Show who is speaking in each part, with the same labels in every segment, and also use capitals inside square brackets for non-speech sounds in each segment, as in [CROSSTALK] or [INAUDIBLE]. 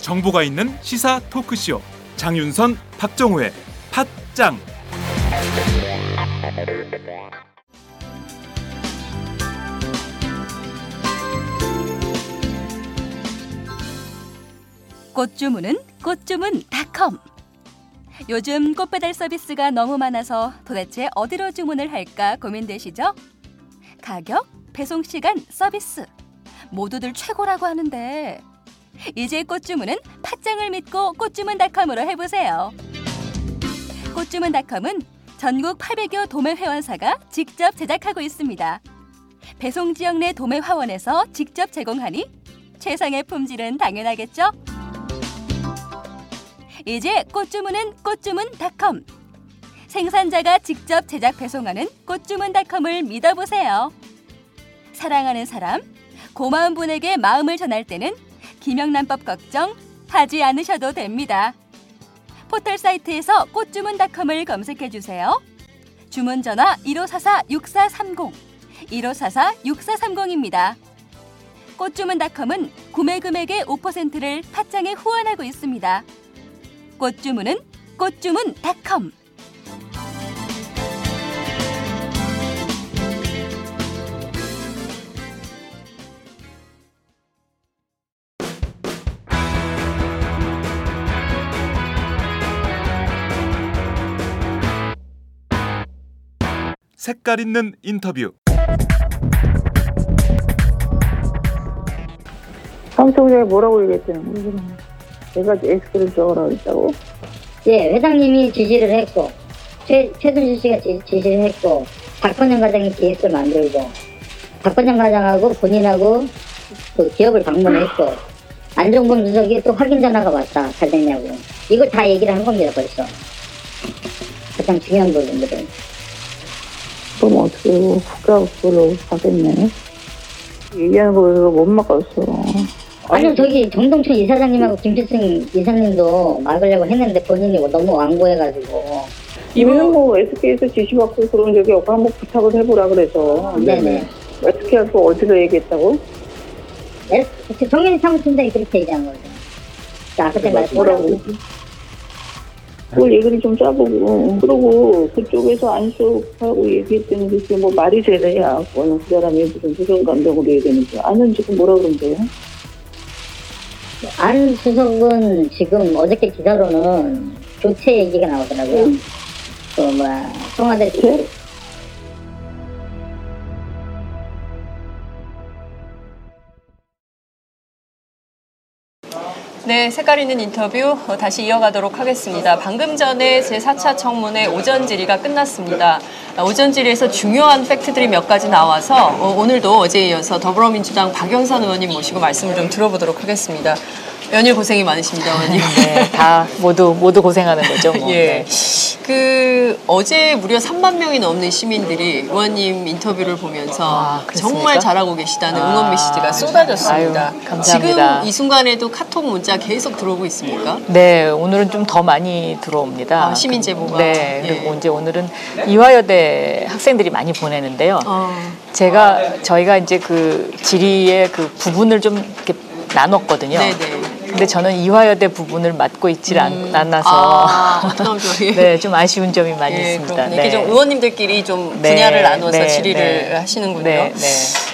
Speaker 1: 정보가 있는 시사 토크쇼. 장윤선 박정호의 팟짱.
Speaker 2: 꽃주문은 꽃주문닷컴 요즘 꽃배달 서비스가 너무 많아서 도대체 어디로 주문을 할까 고민되시죠? 가격, 배송 시간, 서비스 모두들 최고라고 하는데 이제 꽃 주문은 팥장을 믿고 꽃주문닷컴으로 해보세요. 꽃주문닷컴은 전국 800여 도매 회원사가 직접 제작하고 있습니다. 배송 지역 내 도매 화원에서 직접 제공하니 최상의 품질은 당연하겠죠? 이제 꽃주문은 꽃주문닷컴. 생산자가 직접 제작 배송하는 꽃주문닷컴을 믿어보세요. 사랑하는 사람, 고마운 분에게 마음을 전할 때는 김영란법 걱정 하지 않으셔도 됩니다. 포털 사이트에서 꽃주문닷컴을 검색해 주세요. 주문 전화 1544-6430, 1544-6430입니다. 꽃주문닷컴은 구매 금액의 5%를 팥장에 후원하고 있습니다. 꽃주문은 꽃주문닷컴.
Speaker 1: 색깔 있는 인터뷰
Speaker 3: 사무총장이 뭐라고 얘기했더 내가 엑스를 줘라 그랬다고?
Speaker 4: 예, 회장님이 지시를 했고, 최, 최순실 씨가 지, 지시를 했고, 박건영 과장이 기획서를 만들고, 박건영 과장하고 본인하고 그 기업을 방문했고, 안종범 주석이 또 확인 전화가 왔다. 잘 됐냐고. 이걸 다 얘기를 한 겁니다, 벌써. 가장 중요한 부분들은.
Speaker 3: 그럼 어떻게 국가 그걸로 가겠네. 얘기하는 거 못 막았어.
Speaker 4: 아니요, 저기 정동춘 이사장님하고 김필승 이사님도 막으려고 했는데 본인이 너무 완고해가지고.
Speaker 3: 이분은 뭐 SK에서 지시받고 그런 적이 없고 한번 부탁을 해보라 그래서.
Speaker 4: 네네.
Speaker 3: 어떻게 하고 어디서 얘기했다고?
Speaker 4: 네, 정현희 사무총장이 그렇게 얘기한 거죠. 자, 그때 말씀
Speaker 3: 뭐라고? 그걸 얘기를 좀 짜보고 그러고 그쪽에서 안쑥하고 얘기했더니 그게 뭐 말이 되래야 그거는 그 사람이 무슨 무슨 감정으로 얘기했는지 아는 지금 뭐라 그런대요?
Speaker 4: 안 수석은 지금 어저께 기사로는 교체 얘기가 나오더라고요.
Speaker 3: 응.
Speaker 4: 그 뭐야 청와대
Speaker 3: 네?
Speaker 5: 네, 색깔 있는 인터뷰 어, 다시 이어가도록 하겠습니다. 방금 전에 제4차 청문회 오전 질의가 끝났습니다. 아, 오전 질의에서 중요한 팩트들이 몇 가지 나와서 어, 오늘도 어제에 이어서 더불어민주당 박영선 의원님 모시고 말씀을 좀 들어보도록 하겠습니다. 연일 고생이 많으십니다, 의원님. [LAUGHS]
Speaker 6: 네, 다 모두 모두 고생하는 거죠. 뭐. [LAUGHS]
Speaker 5: 예.
Speaker 6: 네.
Speaker 5: 그 어제 무려 3만 명이 넘는 시민들이 의원님 인터뷰를 보면서
Speaker 6: 아?
Speaker 5: 정말 잘하고 계시다는
Speaker 6: 아,
Speaker 5: 응원 메시지가 쏟아졌습니다.
Speaker 6: 아유, 감사합니다.
Speaker 5: 지금 이 순간에도 카톡 문자 계속 들어오고 있습니까?
Speaker 6: 네, 오늘은 좀 더 많이 들어옵니다.
Speaker 5: 아, 시민 제보가.
Speaker 6: 네,
Speaker 5: 예.
Speaker 6: 그리고 이제 오늘은 이화여대 학생들이 많이 보내는데요.
Speaker 5: 어,
Speaker 6: 제가 저희가 이제 그 질의의 그 부분을 좀 이렇게 나눴거든요.
Speaker 5: 네네.
Speaker 6: 근데 저는 이화여대 부분을 맡고 있질 않-
Speaker 5: 음,
Speaker 6: 않아서
Speaker 5: 아? [LAUGHS]
Speaker 6: 네, 좀 아쉬운 점이 많이
Speaker 5: 예,
Speaker 6: 있습니다.
Speaker 5: 그렇군요. 이게 좀 의원님들끼리 좀
Speaker 6: 네,
Speaker 5: 분야를 나눠서
Speaker 6: 네,
Speaker 5: 질의를
Speaker 6: 네.
Speaker 5: 하시는군요.
Speaker 6: 네, 네.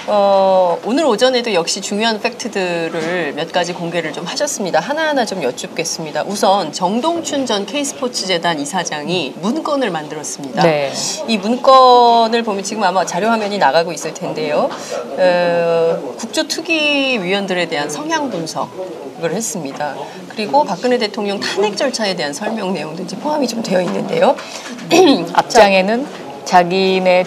Speaker 5: 어, 오늘 오전에도 역시 중요한 팩트들을 몇 가지 공개를 좀 하셨습니다. 하나하나 좀 여쭙겠습니다. 우선 정동춘 전 K스포츠재단 이사장이 문건을 만들었습니다.
Speaker 6: 네.
Speaker 5: 이 문건을 보면 지금 아마 자료 화면이 나가고 있을 텐데요. 어, 국조특위위원들에 대한 성향 분석 을 했습니다. 그리고 박근혜 대통령 탄핵 절차에 대한 설명 내용도 이제 포함이 좀 되어 있는데요. [CLEARS THROAT]
Speaker 6: 앞장에는 자기네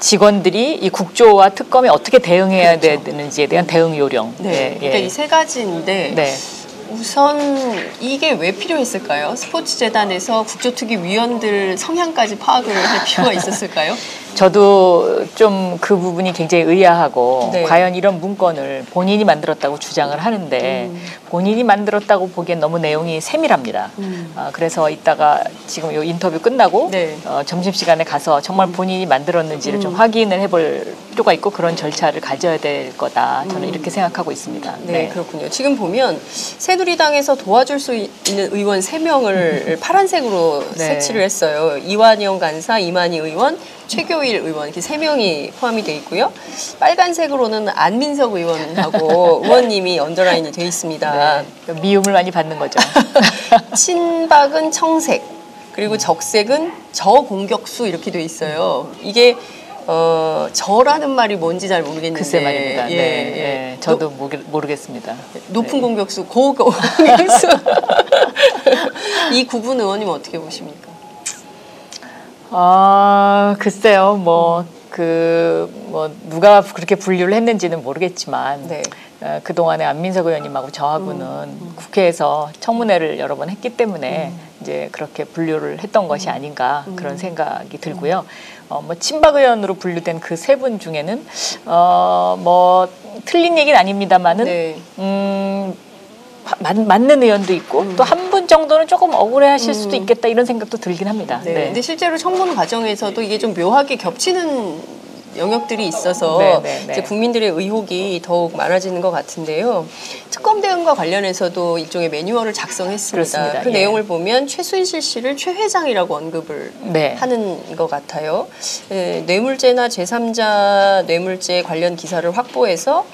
Speaker 6: 직원들이 이 국조와 특검에 어떻게 대응해야 되는지에 대한 대응 요령.
Speaker 5: 네,
Speaker 6: 예,
Speaker 5: 그러니까
Speaker 6: 예.
Speaker 5: 이세 가지인데
Speaker 6: 네.
Speaker 5: 우선 이게 왜 필요했을까요? 스포츠 재단에서 국조특위 위원들 성향까지 파악을 할 필요가 있었을까요? [LAUGHS]
Speaker 6: 저도 좀 그 부분이 굉장히 의아하고
Speaker 5: 네.
Speaker 6: 과연 이런 문건을 본인이 만들었다고 주장을 하는데
Speaker 5: 음.
Speaker 6: 본인이 만들었다고 보기엔 너무 내용이 세밀합니다. 아, 그래서 이따가 지금 이 인터뷰 끝나고
Speaker 5: 네.
Speaker 6: 어, 점심시간에 가서 정말 본인이 만들었는지를 좀
Speaker 5: 음.
Speaker 6: 확인을 해볼 필요가 있고 그런 절차를 가져야 될 거다. 저는 이렇게 생각하고 있습니다.
Speaker 5: 음. 네, 그렇군요. 지금 보면 새 누리당에서 도와줄 수 있는 의원 세명을 파란색으로
Speaker 6: 네.
Speaker 5: 색칠을 했어요. 이완영 간사, 이만희 의원, 최교일 의원 이렇게 세명이 포함이 돼 있고요. 빨간색으로는 안민석 의원하고 [LAUGHS] 의원님이 언더라인이 돼 있습니다.
Speaker 6: 네. 미움을 많이 받는 거죠. [LAUGHS]
Speaker 5: 친박은 청색, 그리고 적색은 저공격수 이렇게 돼 있어요. 이게 어, 저라는 말이 뭔지 잘 모르겠는데
Speaker 6: 글쎄 말입니다.
Speaker 5: 예,
Speaker 6: 네,
Speaker 5: 예.
Speaker 6: 네, 저도 모르- 모르겠습니다.
Speaker 5: 높은 공격수, 고공격수. [LAUGHS] 이 구분 의원님 어떻게 보십니까?
Speaker 6: 아, 글쎄요. 뭐, 그, 뭐, 누가 그렇게 분류를 했는지는 모르겠지만,
Speaker 5: 네.
Speaker 6: 어, 그동안에 안민석 의원님하고 저하고는 국회에서 청문회를 여러 번 했기 때문에 이제 그렇게 분류를 했던 것이 아닌가 그런 생각이 들고요. 어, 뭐, 친박 의원으로 분류된 그 세 분 중에는, 어, 뭐, 틀린 얘기는 아닙니다만은,
Speaker 5: 네.
Speaker 6: 음, 맞, 맞는 의원도 있고 또한 분 정도는 조금 억울해하실 수도 있겠다 이런 생각도 들긴 합니다.
Speaker 5: 네. 근데 실제로 청문 과정에서도 이게 좀 묘하게 겹치는 영역들이 있어서
Speaker 6: 네, 네, 네.
Speaker 5: 이제 국민들의 의혹이 더욱 많아지는 것 같은데요. 특검 대응과 관련해서도 일종의 매뉴얼을 작성했습니다.
Speaker 6: 그렇습니다.
Speaker 5: 그
Speaker 6: 예.
Speaker 5: 내용을 보면 최순실 씨를 최 회장이라고 언급을
Speaker 6: 네.
Speaker 5: 하는 것 같아요. 예, 뇌물죄나 제3자 뇌물죄 관련 기사를 확보해서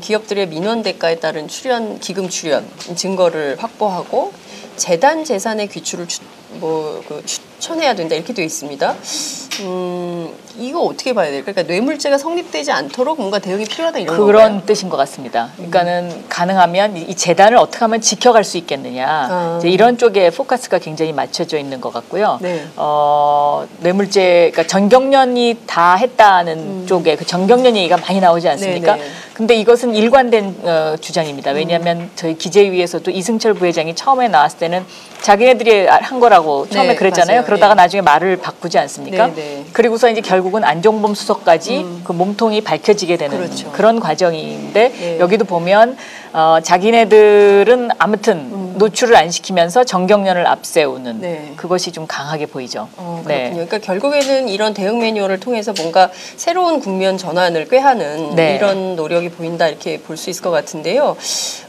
Speaker 5: 기업들의 민원 대가에 따른 출연 기금 출연 증거를 확보하고 재단 재산의 귀출을 추, 뭐, 그 추천해야 된다 이렇게 되어 있습니다. 음, 이거 어떻게 봐야 될까? 그러니까 뇌물죄가 성립되지 않도록 뭔가 대응이 필요하다 이런
Speaker 6: 그런
Speaker 5: 건가요?
Speaker 6: 뜻인 것 같습니다. 그러니까는 가능하면 이- 이 재단을 어떻게 하면 지켜갈 수 있겠느냐
Speaker 5: 아.
Speaker 6: 이제 이런 쪽에 포커스가 굉장히 맞춰져 있는 것 같고요.
Speaker 5: 네.
Speaker 6: 어, 뇌물죄, 그러니까 전경련이 다 했다는 쪽에 그 전경련 얘기가 많이 나오지 않습니까?
Speaker 5: 음. 네네.
Speaker 6: 근데 이것은 일관된 어, 주장입니다. 왜냐하면 저희 기재위에서도 이승철 부회장이 처음에 나왔을 때는 자기네들이 한 거라고 처음에
Speaker 5: 네,
Speaker 6: 그랬잖아요.
Speaker 5: 맞아요.
Speaker 6: 그러다가
Speaker 5: 네.
Speaker 6: 나중에 말을 바꾸지 않습니까?
Speaker 5: 네, 네.
Speaker 6: 그리고서 이제 결국은 안종범 수석까지 그 몸통이 밝혀지게 되는
Speaker 5: 그렇죠.
Speaker 6: 그런 과정인데
Speaker 5: 네.
Speaker 6: 여기도 보면 어, 자기네들은 아무튼 노출을 안 시키면서 정경련을 앞세우는
Speaker 5: 음. 네.
Speaker 6: 그것이 좀 강하게 보이죠.
Speaker 5: 어,
Speaker 6: 네.
Speaker 5: 그렇군요. 그러니까 결국에는 이런 대응 매뉴얼을 통해서 뭔가 새로운 국면 전환을 꾀하는
Speaker 6: 네.
Speaker 5: 이런 노력이 보인다 이렇게 볼 수 있을 것 같은데요.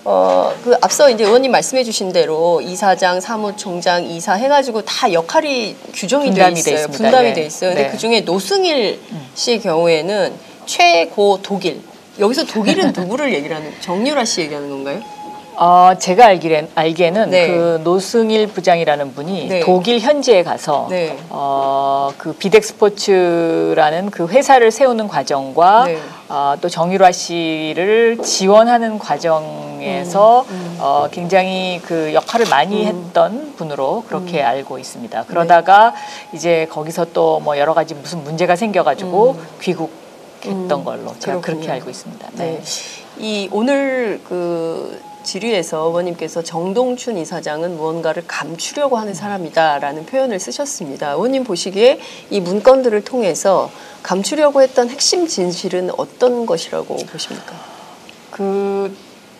Speaker 5: 어, 그 앞서 이제 의원님 말씀해주신 대로 이사장, 사무총장, 이사 해가지고 다 역할이 규정이
Speaker 6: 돼돼
Speaker 5: 있어요.
Speaker 6: 있습니다.
Speaker 5: 분담이
Speaker 6: 네.
Speaker 5: 돼 있어요. 근데
Speaker 6: 네. 음.
Speaker 5: 그 중에 노승일 씨의 경우에는 최고 독일. 여기서 독일은 누구를 얘기를 하는? 정유라 씨 얘기하는 건가요?
Speaker 6: 어, 제가 알기엔, 알기에는
Speaker 5: 네.
Speaker 6: 그 노승일 부장이라는 분이
Speaker 5: 네.
Speaker 6: 독일 현지에 가서
Speaker 5: 네.
Speaker 6: 어, 그 비덱 스포츠라는 그 회사를 세우는 과정과
Speaker 5: 네.
Speaker 6: 어, 또 정유라 씨를 지원하는 과정에서
Speaker 5: 음,
Speaker 6: 어, 굉장히 그 역할을 많이 했던 분으로 그렇게
Speaker 5: 음.
Speaker 6: 알고 있습니다. 그러다가 이제 거기서 또 뭐 여러 가지 무슨 문제가 생겨가지고 귀국 했던 걸로 제가
Speaker 5: 음. 그렇군요.
Speaker 6: 그렇게 알고 있습니다.
Speaker 5: 네. 이 오늘 그 질의에서 의원님께서 정동춘 이사장은 무언가를 감추려고 하는 사람이다라는 표현을 쓰셨습니다. 의원님 보시기에 이 문건들을 통해서 감추려고 했던 핵심 진실은 어떤 것이라고 보십니까?
Speaker 6: 그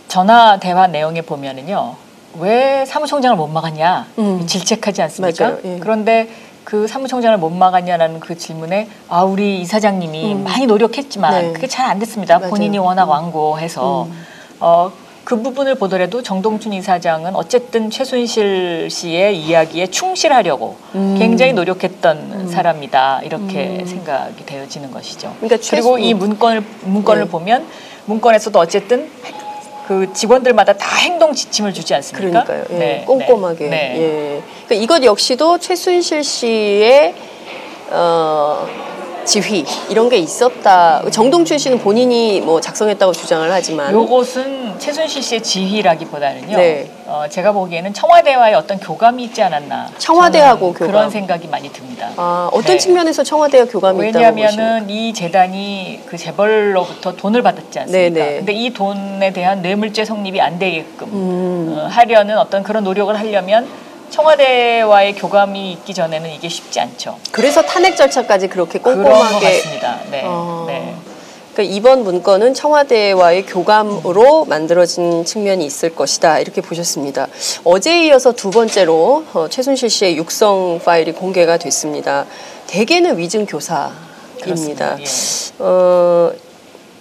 Speaker 6: 전화 대화 내용에 보면은요. 왜 사무총장을 못 막았냐
Speaker 5: 음.
Speaker 6: 질책하지 않습니까?
Speaker 5: 예.
Speaker 6: 그런데 그 사무총장을 못 막았냐라는 그 질문에 아 우리 이사장님이
Speaker 5: 음.
Speaker 6: 많이 노력했지만
Speaker 5: 네.
Speaker 6: 그게 잘 안 됐습니다.
Speaker 5: 맞아요.
Speaker 6: 본인이 워낙
Speaker 5: 음.
Speaker 6: 완고해서
Speaker 5: 음.
Speaker 6: 어. 그 부분을 보더라도 정동춘 이사장은 어쨌든 최순실 씨의 이야기에 충실하려고
Speaker 5: 음.
Speaker 6: 굉장히 노력했던 사람이다 이렇게 생각이 되어지는 것이죠.
Speaker 5: 그러니까
Speaker 6: 그리고
Speaker 5: 최순-
Speaker 6: 이 문건을 문건을
Speaker 5: 네.
Speaker 6: 보면 문건에서도 어쨌든 그 직원들마다 다 행동 지침을 주지 않습니까?
Speaker 5: 그러니까요. 예,
Speaker 6: 네,
Speaker 5: 꼼꼼하게.
Speaker 6: 네.
Speaker 5: 예. 그러니까 이것 역시도 최순실 씨의 어, 지휘 이런 게 있었다. 정동춘 씨는 본인이 뭐 작성했다고 주장을 하지만
Speaker 6: 요것은 최순실 씨의 지휘라기보다는요.
Speaker 5: 네.
Speaker 6: 어, 제가 보기에는 청와대와의 어떤 교감이 있지 않았나.
Speaker 5: 청와대하고 교감.
Speaker 6: 그런 생각이 많이 듭니다.
Speaker 5: 아, 어떤
Speaker 6: 네.
Speaker 5: 측면에서 청와대와 교감이?
Speaker 6: 왜냐하면은 이 재단이 그 재벌로부터 돈을 받았지 않습니까?
Speaker 5: 네네.
Speaker 6: 근데 이 돈에 대한 뇌물죄 성립이 안 되게끔
Speaker 5: 음.
Speaker 6: 어, 하려는 어떤 그런 노력을 하려면 청와대와의 교감이 있기 전에는 이게 쉽지 않죠.
Speaker 5: 그래서 탄핵 절차까지 그렇게 꼼꼼하게
Speaker 6: 같습니다. 네.
Speaker 5: 어.
Speaker 6: 네.
Speaker 5: 그러니까 이번 문건은 청와대와의 교감으로 만들어진 측면이 있을 것이다 이렇게 보셨습니다. 어제에 이어서 두 번째로 어, 최순실 씨의 육성 파일이 공개가 됐습니다. 대개는 위증 교사입니다.
Speaker 6: 예.
Speaker 5: 어,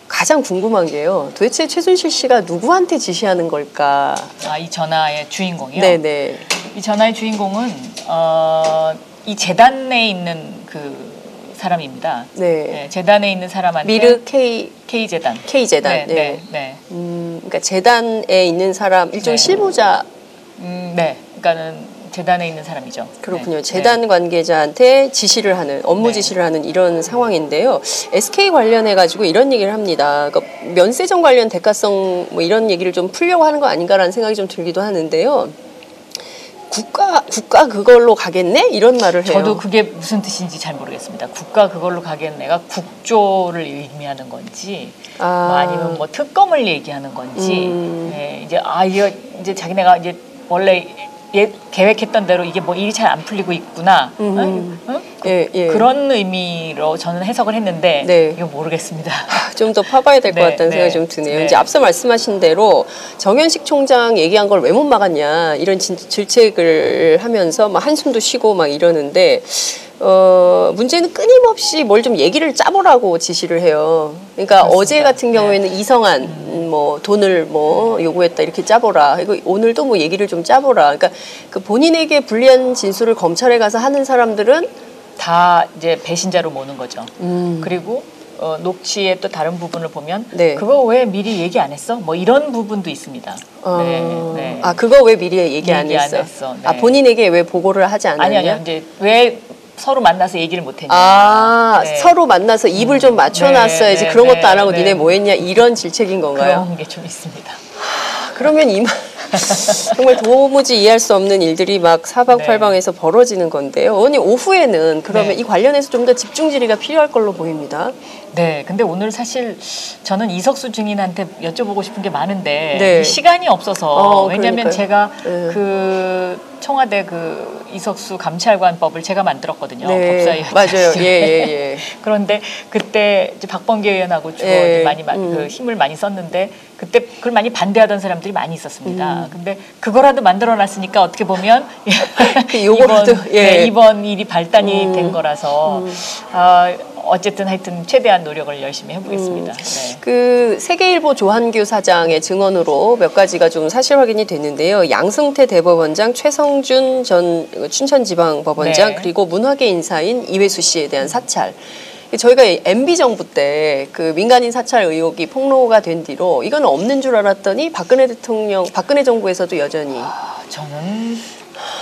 Speaker 5: 가장 궁금한 게요. 도대체 최순실 씨가 누구한테 지시하는 걸까?
Speaker 6: 아, 이 전화의 주인공이요.
Speaker 5: 네네.
Speaker 6: 이 전화의 주인공은 어, 이 재단에 있는 그 사람입니다.
Speaker 5: 네.
Speaker 6: 네, 재단에 있는 사람한테
Speaker 5: 미르 K
Speaker 6: K 재단.
Speaker 5: K 재단.
Speaker 6: 네,
Speaker 5: 네.
Speaker 6: 네, 네.
Speaker 5: 음, 그러니까 재단에 있는 사람 일종의
Speaker 6: 네.
Speaker 5: 실무자
Speaker 6: 음, 네. 그러니까는 재단에 있는 사람이죠.
Speaker 5: 그렇군요.
Speaker 6: 네,
Speaker 5: 재단 관계자한테 지시를 하는 업무
Speaker 6: 네.
Speaker 5: 지시를 하는 이런 상황인데요. SK 관련해 가지고 이런 얘기를 합니다. 그러니까 면세점 관련 대가성 뭐 이런 얘기를 좀 풀려고 하는 거 아닌가라는 생각이 좀 들기도 하는데요. 국가 국가 그걸로 가겠네 이런 말을
Speaker 6: 네.
Speaker 5: 해요.
Speaker 6: 저도 그게 무슨 뜻인지 잘 모르겠습니다. 국가 그걸로 가겠네가 국조를 의미하는 건지
Speaker 5: 아.
Speaker 6: 뭐 아니면 뭐 특검을 얘기하는 건지
Speaker 5: 음.
Speaker 6: 네, 이제 아 이거 이제 자기네가 이제 원래 예, 계획했던 대로 이게 뭐 일이 잘 안 풀리고 있구나
Speaker 5: 음.
Speaker 6: 응? 응?
Speaker 5: 예, 예.
Speaker 6: 그런 의미로 저는 해석을 했는데
Speaker 5: 네.
Speaker 6: 이거 모르겠습니다.
Speaker 5: 좀 더 파봐야 될것 [LAUGHS]
Speaker 6: 네,
Speaker 5: 같다는
Speaker 6: 네,
Speaker 5: 생각이 좀 드네요.
Speaker 6: 네.
Speaker 5: 이제 앞서 말씀하신 대로 정현식 총장 얘기한 걸 왜 못 막았냐 이런 진- 질책을 하면서 막 한숨도 쉬고 막 이러는데 어 문제는 끊임없이 뭘 좀 얘기를 짜보라고 지시를 해요. 그러니까
Speaker 6: 그렇습니다.
Speaker 5: 어제 같은
Speaker 6: 네.
Speaker 5: 경우에는 이성한 음, 뭐 돈을 뭐 요구했다 이렇게 짜보라. 이거 오늘도 뭐 얘기를 좀 짜보라. 그러니까 그 본인에게 불리한 진술을 검찰에 가서 하는 사람들은
Speaker 6: 다 이제 배신자로 모는 거죠.
Speaker 5: 음,
Speaker 6: 그리고 어, 녹취의 또 다른 부분을 보면
Speaker 5: 네.
Speaker 6: 그거 왜 미리 얘기 안 했어? 뭐 이런 부분도 있습니다.
Speaker 5: 어,
Speaker 6: 네, 네.
Speaker 5: 아 그거 왜 미리 얘기 안
Speaker 6: 얘기 안
Speaker 5: 했어?
Speaker 6: 했어, 네.
Speaker 5: 아 본인에게 왜 보고를 하지 않았냐?
Speaker 6: 아니 아니 이제 왜 서로 만나서 얘기를 못 했냐?
Speaker 5: 아
Speaker 6: 네.
Speaker 5: 서로 만나서 입을 좀 맞춰놨어야지
Speaker 6: 네,
Speaker 5: 그런
Speaker 6: 네,
Speaker 5: 것도 안 하고
Speaker 6: 네.
Speaker 5: 니네 뭐 했냐 이런 질책인 건가요?
Speaker 6: 그런 게 좀 있습니다.
Speaker 5: 그러면 이만 [LAUGHS] 정말 도무지 이해할 수 없는 일들이 막 사방팔방에서 벌어지는 건데요. 어머니 오후에는 그러면
Speaker 6: 네.
Speaker 5: 이 관련해서 좀 더 집중 질의가 필요할 걸로 보입니다.
Speaker 6: 네, 근데 오늘 사실 저는 이석수 증인한테 여쭤보고 싶은 게 많은데
Speaker 5: 네.
Speaker 6: 이 시간이 없어서
Speaker 5: 어,
Speaker 6: 왜냐하면
Speaker 5: 그러니까요.
Speaker 6: 제가
Speaker 5: 네.
Speaker 6: 그 청와대 그 이석수 감찰관법을 제가 만들었거든요. 법사위
Speaker 5: 네. 맞아요. 예, 예, 예. [LAUGHS]
Speaker 6: 그런데 그때 이제 박범계 의원하고 주로
Speaker 5: 예,
Speaker 6: 많이 마-
Speaker 5: 음.
Speaker 6: 그 힘을 많이 썼는데 그때 그걸 많이 반대하던 사람들이 많이
Speaker 5: 음.
Speaker 6: 있었습니다. 근데 그거라도 만들어놨으니까 어떻게 보면 [LAUGHS]
Speaker 5: 그 요거라도, [LAUGHS]
Speaker 6: 이번,
Speaker 5: 예.
Speaker 6: 네, 이번 일이 발단이
Speaker 5: 음.
Speaker 6: 된 거라서 아, 어쨌든 하여튼 최대한 노력을 열심히 해보겠습니다.
Speaker 5: 음.
Speaker 6: 네.
Speaker 5: 그 세계일보 조한규 사장의 증언으로 몇 가지가 좀 사실 확인이 됐는데요. 양승태 대법원장, 최성준 전 춘천지방법원장
Speaker 6: 네.
Speaker 5: 그리고 문화계 인사인 이회수 씨에 대한 사찰. 저희가 MB 정부 때 그 민간인 사찰 의혹이 폭로가 된 뒤로 이건 없는 줄 알았더니 박근혜 대통령, 박근혜 정부에서도 여전히
Speaker 6: 아, 저는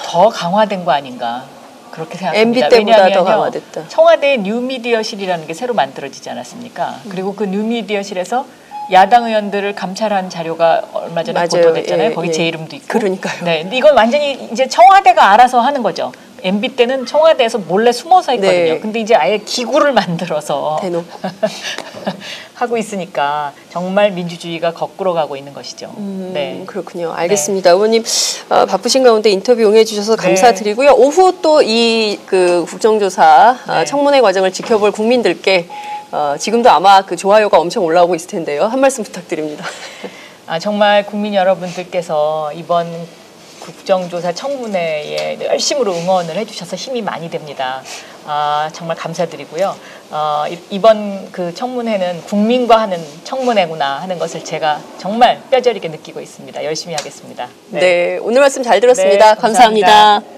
Speaker 6: 더 강화된 거 아닌가 그렇게 생각합니다.
Speaker 5: MB 때보다 더 강화됐다.
Speaker 6: 청와대 뉴미디어실이라는 게 새로 만들어지지 않았습니까? 그리고 그 뉴미디어실에서 야당 의원들을 감찰한 자료가 얼마 전에
Speaker 5: 맞아요.
Speaker 6: 보도됐잖아요.
Speaker 5: 예,
Speaker 6: 거기
Speaker 5: 예.
Speaker 6: 제 이름도 있고.
Speaker 5: 그러니까요.
Speaker 6: 네, 근데 이건 완전히 이제 청와대가 알아서 하는 거죠. MB 때는 청와대에서 몰래 숨어서 했거든요.
Speaker 5: 네.
Speaker 6: 근데 이제 아예 기구를 [LAUGHS] 만들어서
Speaker 5: 대놓고. [LAUGHS]
Speaker 6: 하고 있으니까 정말 민주주의가 거꾸로 가고 있는 것이죠.
Speaker 5: 음,
Speaker 6: 네.
Speaker 5: 그렇군요. 알겠습니다. 의원님 어, 바쁘신 가운데 인터뷰 응해주셔서
Speaker 6: 네.
Speaker 5: 감사드리고요. 오후 또 이 그 국정조사 어,
Speaker 6: 네.
Speaker 5: 청문회 과정을 지켜볼 국민들께 어, 지금도 아마 그 좋아요가 엄청 올라오고 있을 텐데요. 한 말씀 부탁드립니다.
Speaker 6: 아, 정말 국민 여러분들께서 이번 국정조사 청문회에 열심으로 응원을 해주셔서 힘이 많이 됩니다. 아, 정말 감사드리고요. 어, 이- 이번 그 청문회는 국민과 하는 청문회구나 하는 것을 제가 정말 뼈저리게 느끼고 있습니다. 열심히 하겠습니다.
Speaker 5: 네. 오늘 말씀 잘 들었습니다.
Speaker 6: 네,
Speaker 5: 감사합니다.
Speaker 6: 감사합니다.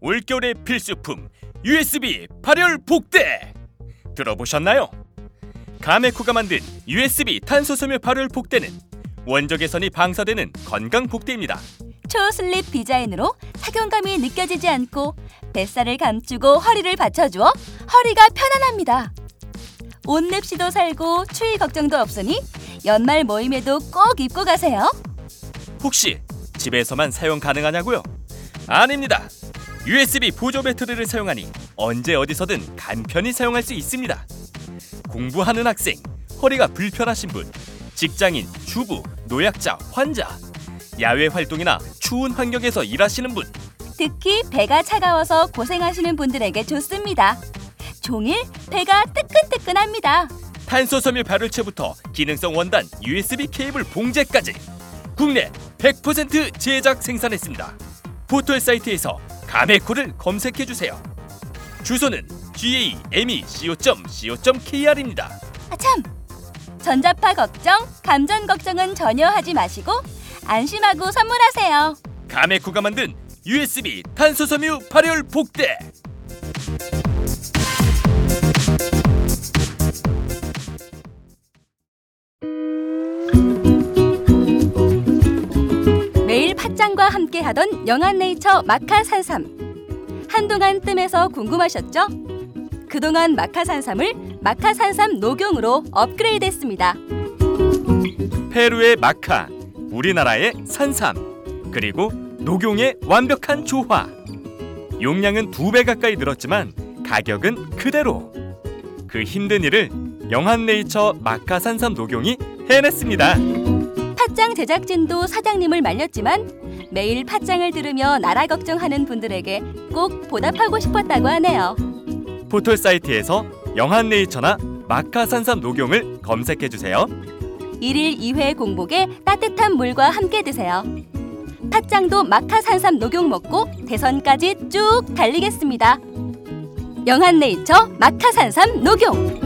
Speaker 1: 올겨울의 필수품 USB 발열 복대 들어보셨나요? 가메쿠가 만든 USB 탄소섬유 발열 복대는 원적 개선이 방사되는 건강 복대입니다.
Speaker 2: 초슬립 디자인으로 착용감이 느껴지지 않고 뱃살을 감추고 허리를 받쳐주어 허리가 편안합니다. 옷lep시도 살고 추위 걱정도 없으니 연말 모임에도 꼭 입고 가세요.
Speaker 1: 혹시 집에서만 사용 가능하냐고요? 아닙니다. USB 보조 배터리를 사용하니 언제 어디서든 간편히 사용할 수 있습니다. 공부하는 학생, 허리가 불편하신 분, 직장인, 주부, 노약자, 환자, 야외 활동이나 추운 환경에서 일하시는 분,
Speaker 2: 특히 배가 차가워서 고생하시는 분들에게 좋습니다. 종일 배가 뜨끈뜨끈합니다.
Speaker 1: 탄소 섬유 발열체부터 기능성 원단 USB 케이블 봉제까지 국내 100% 제작 생산했습니다. 포털 사이트에서 가메코를 검색해 주세요. 주소는 gamec.co.kr입니다.
Speaker 2: 아 참! 전자파 걱정, 감전 걱정은 전혀 하지 마시고 안심하고 선물하세요.
Speaker 1: 가메코가 만든 USB 탄소 섬유 발열 복대.
Speaker 2: 매일 팥짱과 함께하던 영한네이처 마카산삼. 한동안 뜸해서 궁금하셨죠? 그동안 마카산삼을 마카산삼 녹용으로 업그레이드했습니다.
Speaker 1: 페루의 마카, 우리나라의 산삼, 그리고 녹용의 완벽한 조화. 용량은 두 배 가까이 늘었지만 가격은 그대로. 그 힘든 일을 영한네이처 마카 산삼 녹용이 해냈습니다.
Speaker 2: 팥짱 제작진도 사장님을 말렸지만 매일 팥짱을 들으며 나라 걱정하는 분들에게 꼭 보답하고 싶었다고 하네요.
Speaker 1: 포털 사이트에서 영한네이처나 마카 산삼 녹용을 검색해 주세요.
Speaker 2: 일일 2회 공복에 따뜻한 물과 함께 드세요. 팥짱도 마카산삼 녹용 먹고 대선까지 쭉 달리겠습니다. 영한네이처 마카산삼 녹용